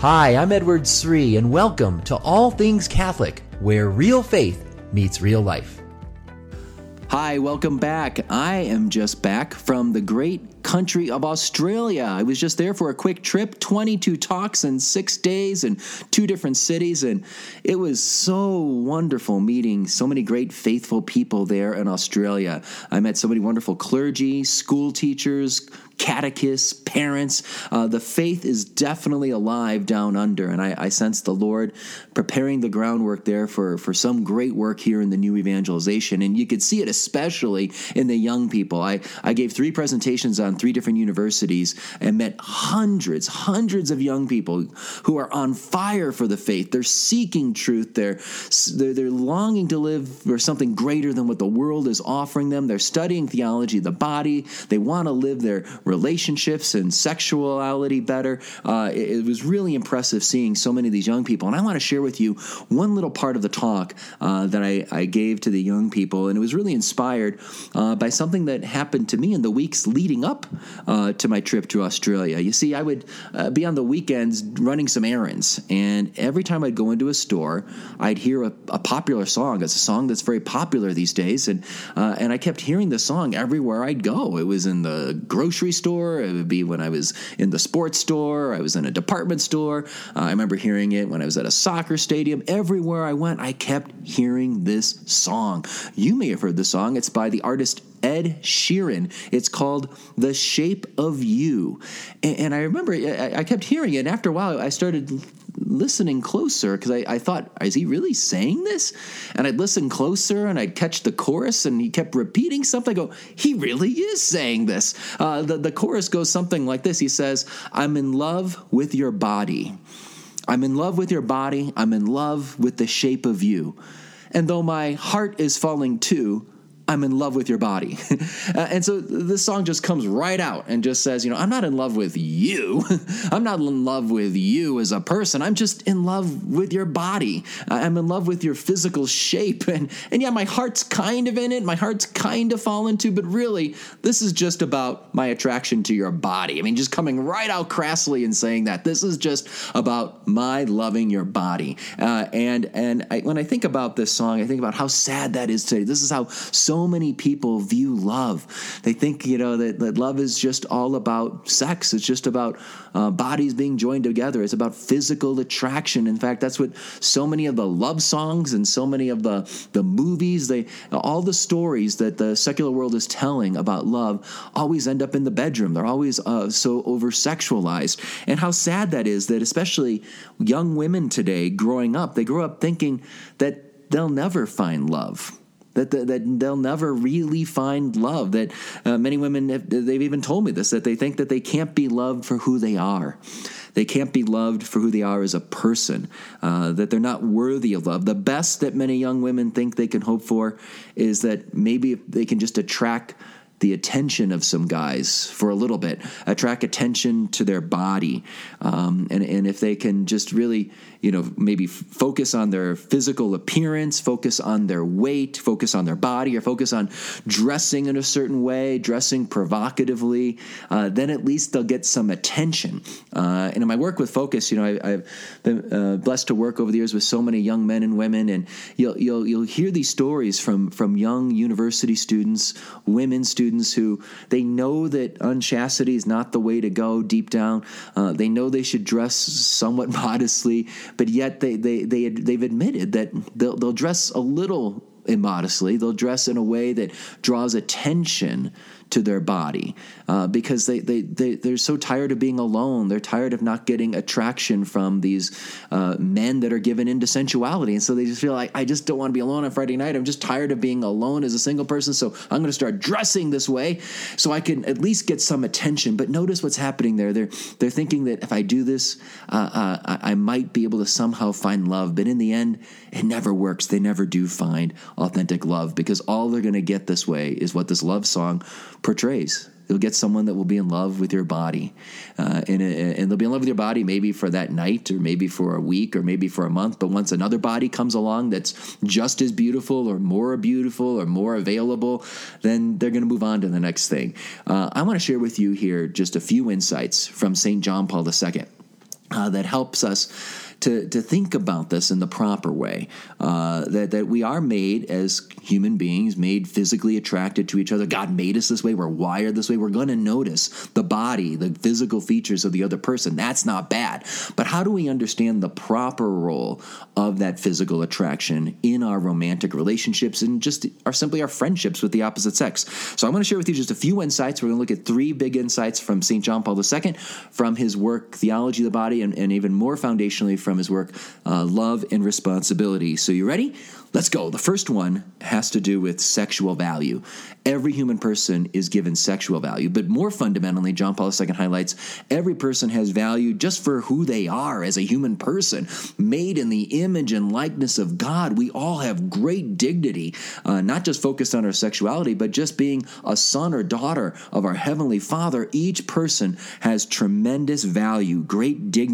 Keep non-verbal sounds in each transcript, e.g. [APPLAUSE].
Hi, I'm Edward Sri, and welcome to All Things Catholic, where real faith meets real life. Hi, welcome back. I am just back from the great country of Australia. I was just there for a quick trip, 22 talks in six days in two different cities, and it was so wonderful meeting so many great, faithful people there in Australia. I met so many wonderful clergy, school teachers, catechists, parents. Uh, the faith is definitely alive down under, and I, I, sense the Lord preparing the groundwork there for, for some great work here in the new evangelization. And you could see it especially in the young people. I, I gave three presentations on three different universities and met hundreds, hundreds of young people who are on fire for the faith. They're seeking truth. They're, they're, they're longing to live for something greater than what the world is offering them. They're studying theology, the body. They want to live their relationships and sexuality better. Uh, it, it, was really impressive seeing so many of these young people. And I want to share with you one little part of the talk uh, that I, I, gave to the young people. And it was really inspired uh, by something that happened to me in the weeks leading up uh, to my trip to Australia. You see, I would uh, be on the weekends running some errands. And every time I'd go into a store, I'd hear a, a popular song. It's a song that's very popular these days. And, uh, and I kept hearing the song everywhere I'd go. It was in the grocery store. It would be when I was in the sports store. I was in a department store. Uh, I remember hearing it when I was at a soccer stadium. Everywhere I went, I kept hearing this song. You may have heard the song. It's by the artist Ed Sheeran. It's called The Shape of You. And, I remember I kept hearing it, and after a while, I started listening closer because I, I, thought, is he really saying this? And I'd listen closer and I'd catch the chorus and he kept repeating something. I go, he really is saying this. Uh, the, the chorus goes something like this He says, I'm in love with your body. I'm in love with your body. I'm in love with the shape of you. And though my heart is falling too, I'm in love with your body. [LAUGHS] uh, and so this song just comes right out and just says, you know, I'm not in love with you. [LAUGHS] I'm not in love with you as a person. I'm just in love with your body. I'm in love with your physical shape. [LAUGHS] And, and yeah, my heart's kind of in it. My heart's kind of fallen to, but really, this is just about my attraction to your body. I mean, just coming right out crassly and saying that. This is just about my loving your body. Uh, and and I, when I think about this song, I think about how sad that is today. This is how so many people view love. They think, you know, that, that love is just all about sex. It's just about uh, bodies being joined together. It's about physical attraction. In fact, that's what so many of the love songs and so many of the, the movies, they all the stories that the secular world is telling about love always end up in the bedroom. They're always uh, so over sexualized. And how sad that is that especially young women today growing up, they grow up thinking that they'll never find love that, that, that they'll never really find love. That uh, many women, have, they've even told me this, that they think that they can't be loved for who they are. They can't be loved for who they are as a person, uh, that they're not worthy of love. The best that many young women think they can hope for is that maybe they can just attract the attention of some guys for a little bit, attract attention to their body. Um, and, and if they can just really you know, maybe f- focus on their physical appearance, focus on their weight, focus on their body, or focus on dressing in a certain way, dressing provocatively, uh, then at least they'll get some attention. Uh, and in my work with Focus, you know, I, have been uh, blessed to work over the years with so many young men and women, and you'll you'll you'll hear these stories from from young university students, women students who they know that unchastity is not the way to go deep down. Uh, they know they should dress somewhat [LAUGHS] modestly, but yet they, they, they, they've admitted that they'll, they'll dress a little immodestly. They'll dress in a way that draws attention to their body uh, because they, they, they, they're so tired of being alone. They're tired of not getting attraction from these uh, men that are given into sensuality. And so they just feel like, I just don't want to be alone on Friday night. I'm just tired of being alone as a single person. So I'm going to start dressing this way so I can at least get some attention. But notice what's happening there. They're, they're thinking that if I do this, uh, uh I, I might be able to somehow find love. But in the end, it never works. They never do find authentic love because all they're going to get this way is what this love song portrays. You'll get someone that will be in love with your body, uh, and, and they'll be in love with your body maybe for that night, or maybe for a week, or maybe for a month. But once another body comes along that's just as beautiful, or more beautiful, or more available, then they're going to move on to the next thing. Uh, I want to share with you here just a few insights from St. John Paul II. Uh, that helps us to, to think about this in the proper way. Uh, that, that we are made as human beings, made physically attracted to each other. God made us this way. We're wired this way. We're going to notice the body, the physical features of the other person. That's not bad. But how do we understand the proper role of that physical attraction in our romantic relationships and just our simply our friendships with the opposite sex? So I want to share with you just a few insights. We're going to look at three big insights from St. John Paul II from his work, Theology of the Body, and, and even more foundationally from his work, uh, Love and Responsibility. So you ready? Let's go. The first one has to do with sexual value. Every human person is given sexual value, but more fundamentally, John Paul II highlights every person has value just for who they are as a human person, made in the image and likeness of God. We all have great dignity, uh, not just focused on our sexuality, but just being a son or daughter of our Heavenly Father. Each person has tremendous value, great dignity.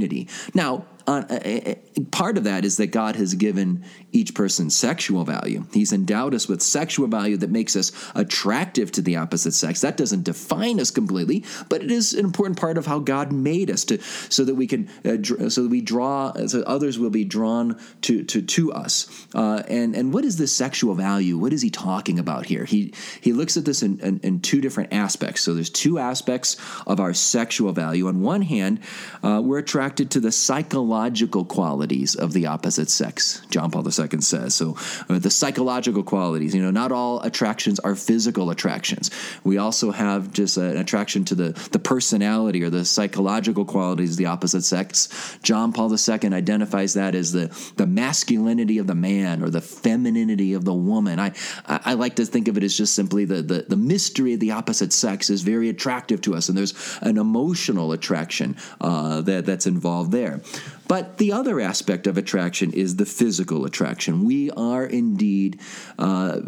Now, uh, part of that is that God has given each person sexual value. He's endowed us with sexual value that makes us attractive to the opposite sex. That doesn't define us completely, but it is an important part of how God made us to so that we can uh, so that we draw so others will be drawn to to to us. Uh, and and what is this sexual value? What is he talking about here? He he looks at this in, in, in two different aspects. So there's two aspects of our sexual value. On one hand, uh, we're attracted to the psychological qualities of the opposite sex. John Paul II says. So uh, the psychological qualities, you know, not all attractions are physical attractions. We also have just an attraction to the, the personality or the psychological qualities of the opposite sex. John Paul II identifies that as the, the masculinity of the man or the femininity of the woman. I, I, I like to think of it as just simply the, the, the mystery of the opposite sex is very attractive to us, and there's an emotional attraction uh, that, that's involved there. But the other aspect of attraction is the physical attraction. We are indeed uh,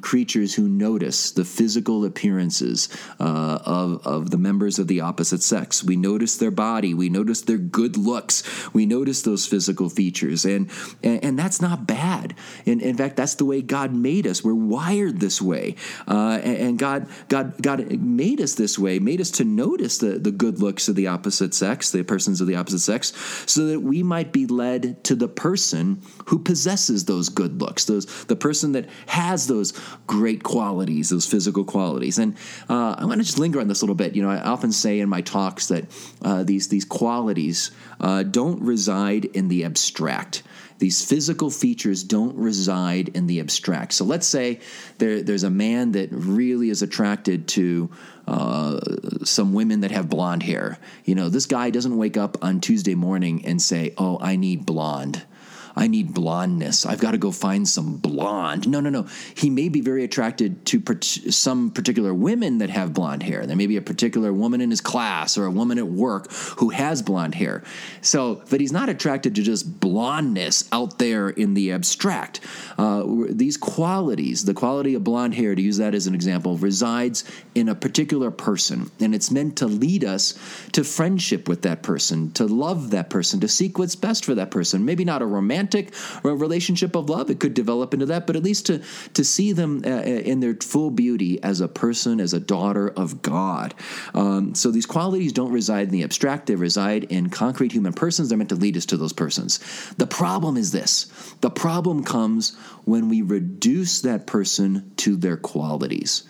creatures who notice the physical appearances uh, of, of the members of the opposite sex. We notice their body, we notice their good looks, we notice those physical features, and, and, and that's not bad. In, in fact, that's the way God made us. We're wired this way. Uh, and, and God, God, God made us this way, made us to notice the, the good looks of the opposite sex, the persons of the opposite sex, so that we might be led to the person who possesses those good looks, those the person that has those great qualities, those physical qualities. And uh, I want to just linger on this a little bit. You know, I often say in my talks that uh, these these qualities uh, don't reside in the abstract these physical features don't reside in the abstract. So let's say there, there's a man that really is attracted to uh, some women that have blonde hair. You know, this guy doesn't wake up on Tuesday morning and say, Oh, I need blonde. I need blondness. I've got to go find some blonde. No, no, no. He may be very attracted to some particular women that have blonde hair. There may be a particular woman in his class or a woman at work who has blonde hair. So, but he's not attracted to just blondness out there in the abstract. Uh, these qualities, the quality of blonde hair, to use that as an example, resides in a particular person. And it's meant to lead us to friendship with that person, to love that person, to seek what's best for that person. Maybe not a romantic romantic relationship of love. It could develop into that, but at least to, to see them uh, uh, in their full beauty as a person, as a daughter of God. Um, so these qualities don't reside in the abstract, they reside in concrete human persons. They're meant to lead us to those persons. The problem is this the problem comes when we reduce that person to their qualities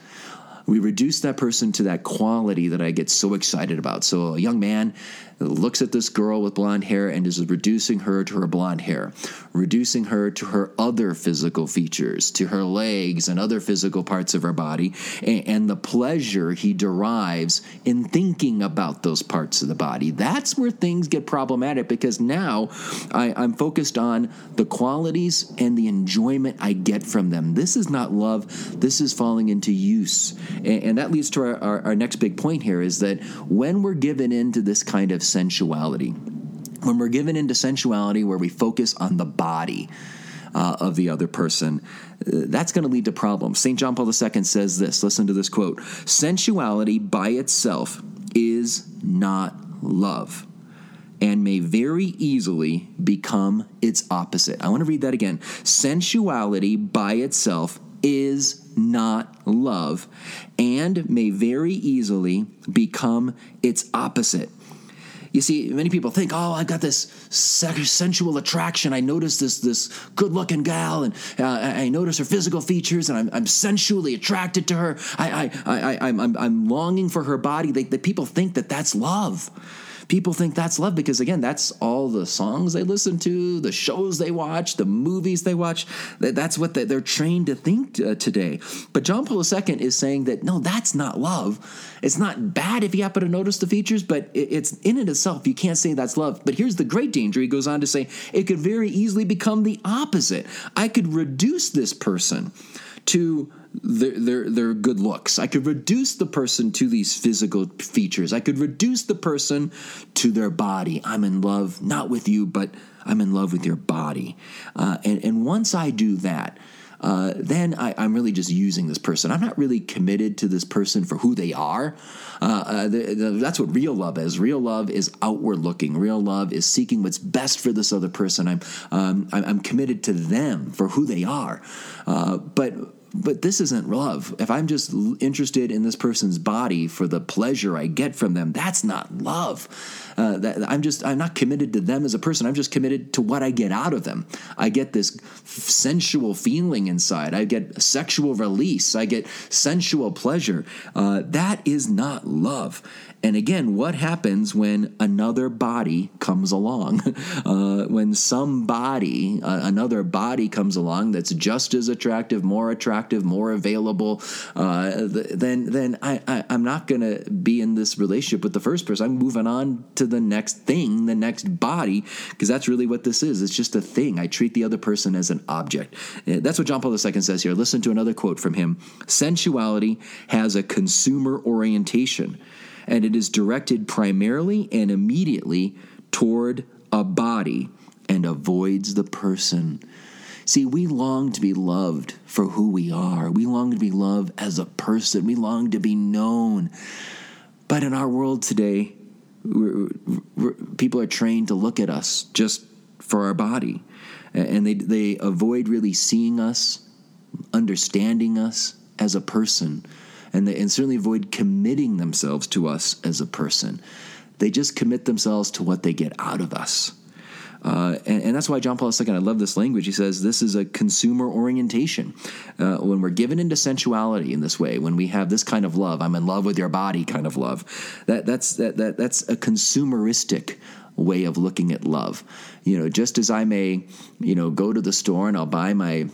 we reduce that person to that quality that I get so excited about. So, a young man looks at this girl with blonde hair and is reducing her to her blonde hair, reducing her to her other physical features, to her legs and other physical parts of her body, and, and the pleasure he derives in thinking about those parts of the body. That's where things get problematic because now I, I'm focused on the qualities and the enjoyment I get from them. This is not love, this is falling into use. And, and that leads to our, our, our next big point here is that when we're given into this kind of sensuality. When we're given into sensuality where we focus on the body, uh, of the other person, uh, that's going to lead to problems. St. John Paul II says this listen to this quote Sensuality by itself is not love and may very easily become its opposite. I want to read that again. Sensuality by itself is not love and may very easily become its opposite. You see, many people think, "Oh, I've got this sensual attraction. I notice this this good-looking gal, and uh, I notice her physical features, and I'm, I'm sensually attracted to her. I, I, I, I I'm, I'm longing for her body." They, the people think that that's love people think that's love because again that's all the songs they listen to the shows they watch the movies they watch. That's what they're trained to think uh, today. But john paul ii is saying that no that's not love. It's not bad if you happen to notice the features but it's in it itself you can't say that's love. But here's the great danger. He goes on to say it could very easily become the opposite. I could reduce this person to their, their, their good looks. I could reduce the person to these physical features. I could reduce the person to their body. I'm in love, not with you, but I'm in love with your body. Uh, and, and once I do that, uh, then I, am really just using this person. I'm not really committed to this person for who they are. Uh, uh, the, the, that's what real love is. Real love is outward looking. Real love is seeking what's best for this other person. I'm um, I'm committed to them for who they are. Uh, but but this isn't love. If I'm just interested in this person's body for the pleasure I get from them, that's not love. Uh, that, I'm just I'm not committed to them as a person. I'm just committed to what I get out of them. I get this sensual feeling inside. I get sexual release. I get sensual pleasure. Uh, that is not love. And again, what happens when another body comes along? [LAUGHS] Uh, when some body, uh, another body comes along that's just as attractive, more attractive, more available, uh, then then I, I, am not to be in this relationship with the first person. I'm moving on to the next thing, the next body, because that's really what this is. It's just a thing. I treat the other person as an object. Uh, that's what John Paul II says here. Listen to another quote from him Sensuality has a consumer orientation and it is directed primarily and immediately toward a body and avoids the person. See, we long to be loved for who we are. We long to be loved as a person. We long to be known. But in our world today, we're, we're, people are trained to look at us just for our body. And they, they avoid really seeing us, understanding us as a person and, they, and certainly avoid committing themselves to us as a person. They just commit themselves to what they get out of us. Uh, and, and, that's why John Paul II, I love this language. He says this is a consumer orientation. Uh, when we're given into sensuality in this way, when we have this kind of love, I'm in love with your body kind of love, that, that's, that, that, that's a consumeristic way of looking at love. You know, just as I may, you know, go to the store and I'll buy my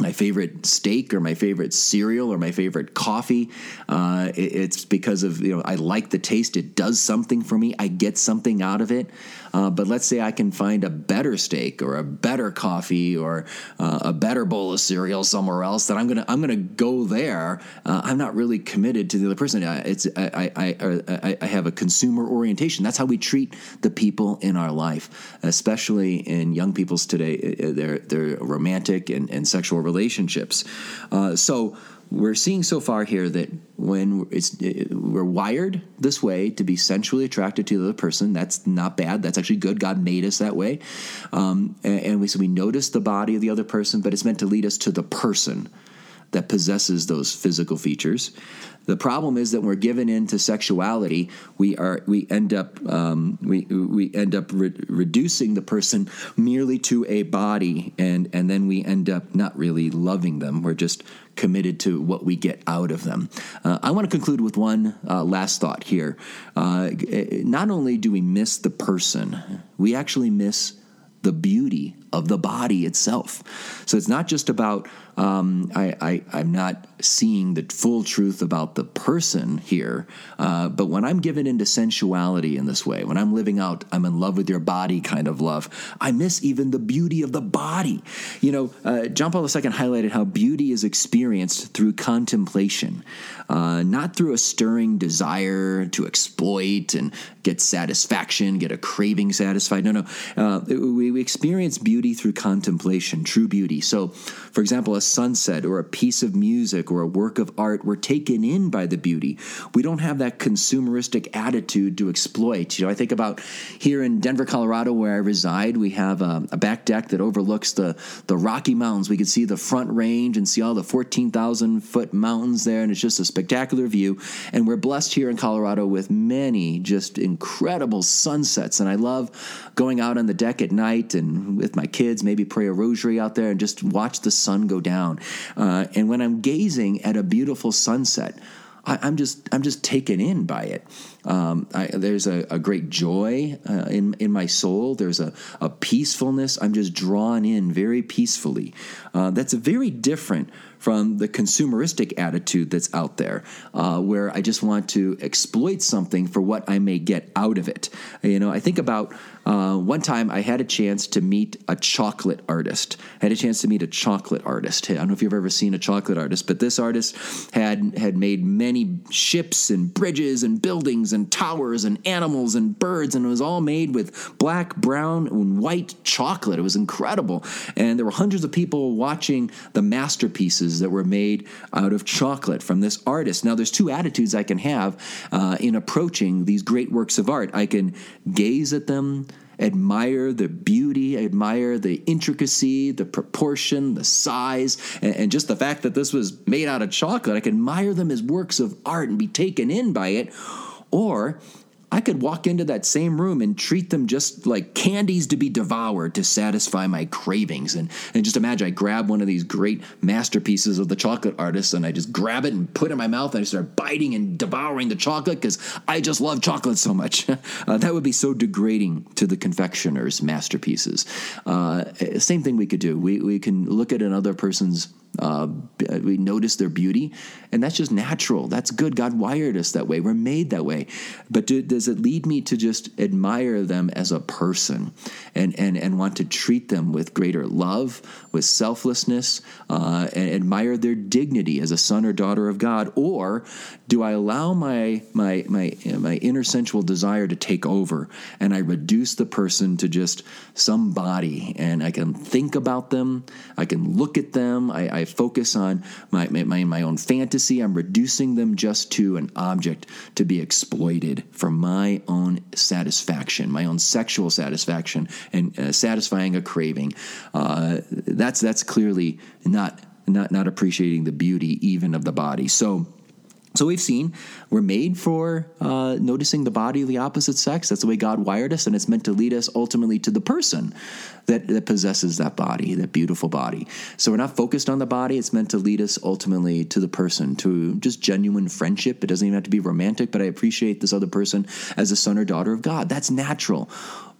my favorite steak or my favorite cereal or my favorite coffee. Uh, it, it's because of you know I like the taste. It does something for me. I get something out of it. Uh, but let's say I can find a better steak or a better coffee or uh, a better bowl of cereal somewhere else. That I'm gonna I'm gonna go there. Uh, I'm not really committed to the other person. It's I I, I I have a consumer orientation. That's how we treat the people in our life, especially in young people's today. They're they're romantic and, and sexual relationships. Uh, so we're seeing so far here that when it's we're wired this way to be sensually attracted to the other person that's not bad. That's actually good. God made us that way. Um, and, and, we so we notice the body of the other person but it's meant to lead us to the person that possesses those physical features the problem is that when we're given into sexuality, we are we end up um, we we end up re- reducing the person merely to a body, and and then we end up not really loving them. We're just committed to what we get out of them. Uh, I want to conclude with one uh, last thought here. Uh, not only do we miss the person, we actually miss the beauty of the body itself. So it's not just about um, I, am not seeing the full truth about the person here, uh, but when I'm given into sensuality in this way, when I'm living out, I'm in love with your body kind of love, I miss even the beauty of the body. You know, uh, John Paul II highlighted how beauty is experienced through contemplation, uh, not through a stirring desire to exploit and get satisfaction, get a craving satisfied. No, no. Uh, we, experience beauty beauty through contemplation, true beauty. So, for example, a sunset or a piece of music or a work of art, we're taken in by the beauty. We don't have that consumeristic attitude to exploit. You know, I think about here in Denver, Colorado, where I reside, we have a, a back deck that overlooks the, the Rocky Mountains. We can see the front range and see all the 14,000 foot mountains there, and it's just a spectacular view. And we're blessed here in Colorado with many just incredible sunsets. And I love going out on the deck at night and with my kids, maybe pray a rosary out there and just watch the sun go down. Uh, and when I'm gazing at a beautiful sunset, I, am just I'm just taken in by it. Um, I, there's a, a, great joy uh, in in my soul. There's a, a peacefulness. I'm just drawn in very peacefully. Uh, that's very different from the consumeristic attitude that's out there, uh, where I just want to exploit something for what I may get out of it. You know, I think about uh, one time I had a chance to meet a chocolate artist. I had a chance to meet a chocolate artist. I don't know if you've ever seen a chocolate artist, but this artist had had made many ships and bridges and buildings and towers and animals and birds, and it was all made with black, brown, and white chocolate. It was incredible, and there were hundreds of people watching the masterpieces that were made out of chocolate from this artist. Now, there's two attitudes I can have uh, in approaching these great works of art. I can gaze at them admire the beauty, admire the intricacy, the proportion, the size, and, and, just the fact that this was made out of chocolate. I can admire them as works of art and be taken in by it. Or I could walk into that same room and treat them just like candies to be devoured to satisfy my cravings. And, and just imagine I grab one of these great masterpieces of the chocolate artist and I just grab it and put it in my mouth and I start biting and devouring the chocolate because I just love chocolate so much. [LAUGHS] uh, that would be so degrading to the confectioner's masterpieces. Uh, same thing we could do. We, we can look at another person's uh, we notice their beauty, and that's just natural. That's good. God wired us that way. We're made that way. But do, does it lead me to just admire them as a person and, and, and want to treat them with greater love, with selflessness, uh, and admire their dignity as a son or daughter of God? Or do I allow my, my, my, my inner sensual desire to take over and I reduce the person to just some body and I can think about them, I can look at them, I, I focus on my, my, my own fantasy. I'm reducing them just to an object to be exploited for my own satisfaction, my own sexual satisfaction, and uh, satisfying a craving. Uh, that's that's clearly not not not appreciating the beauty even of the body. So so we've seen we're made for uh, noticing the body of the opposite sex. That's the way God wired us, and it's meant to lead us ultimately to the person that, that possesses that body, that beautiful body. So we're not focused on the body. It's meant to lead us ultimately to the person, to just genuine friendship. It doesn't even have to be romantic, but I appreciate this other person as a son or daughter of God. That's natural.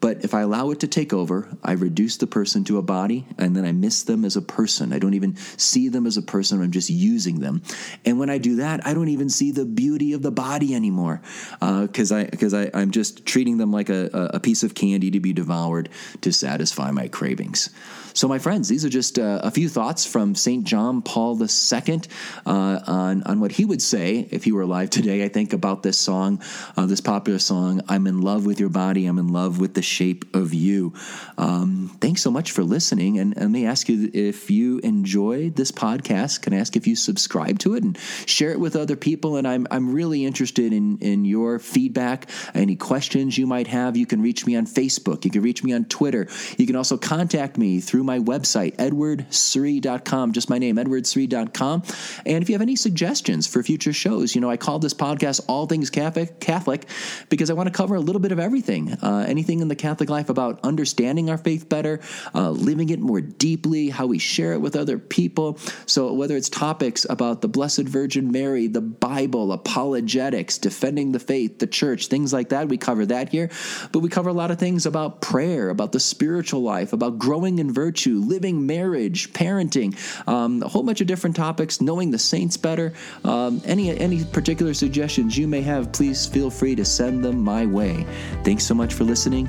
But if I allow it to take over, I reduce the person to a body and then I miss them as a person. I don't even see them as a person, I'm just using them. And when I do that, I don't even see the beauty of the body anymore because uh, I, cause I, I'm just treating them like a, a piece of candy to be devoured to satisfy my cravings. So, my friends, these are just uh, a few thoughts from St. John Paul II uh, on, on what he would say if he were alive today, I think, about this song, uh, this popular song, I'm in love with your body, I'm in love with the shape of you. Um, thanks so much for listening. And, and let me ask you if you enjoyed this podcast, can I ask if you subscribe to it and share it with other people? And I'm, I'm really interested in, in your feedback, any questions you might have. You can reach me on Facebook, you can reach me on Twitter. You can also contact me through my website, edwardsri.com, just my name, edwardsri.com. And if you have any suggestions for future shows, you know, I call this podcast All Things Catholic, Catholic because I want to cover a little bit of everything, uh, anything in the Catholic life about understanding our faith better, uh, living it more deeply, how we share it with other people. So, whether it's topics about the Blessed Virgin Mary, the Bible, apologetics, defending the faith, the church, things like that, we cover that here. But we cover a lot of things about prayer, about the spiritual life, about growing in virtue, living marriage, parenting, um, a whole bunch of different topics, knowing the saints better. Um, any, any particular suggestions you may have, please feel free to send them my way. Thanks so much for listening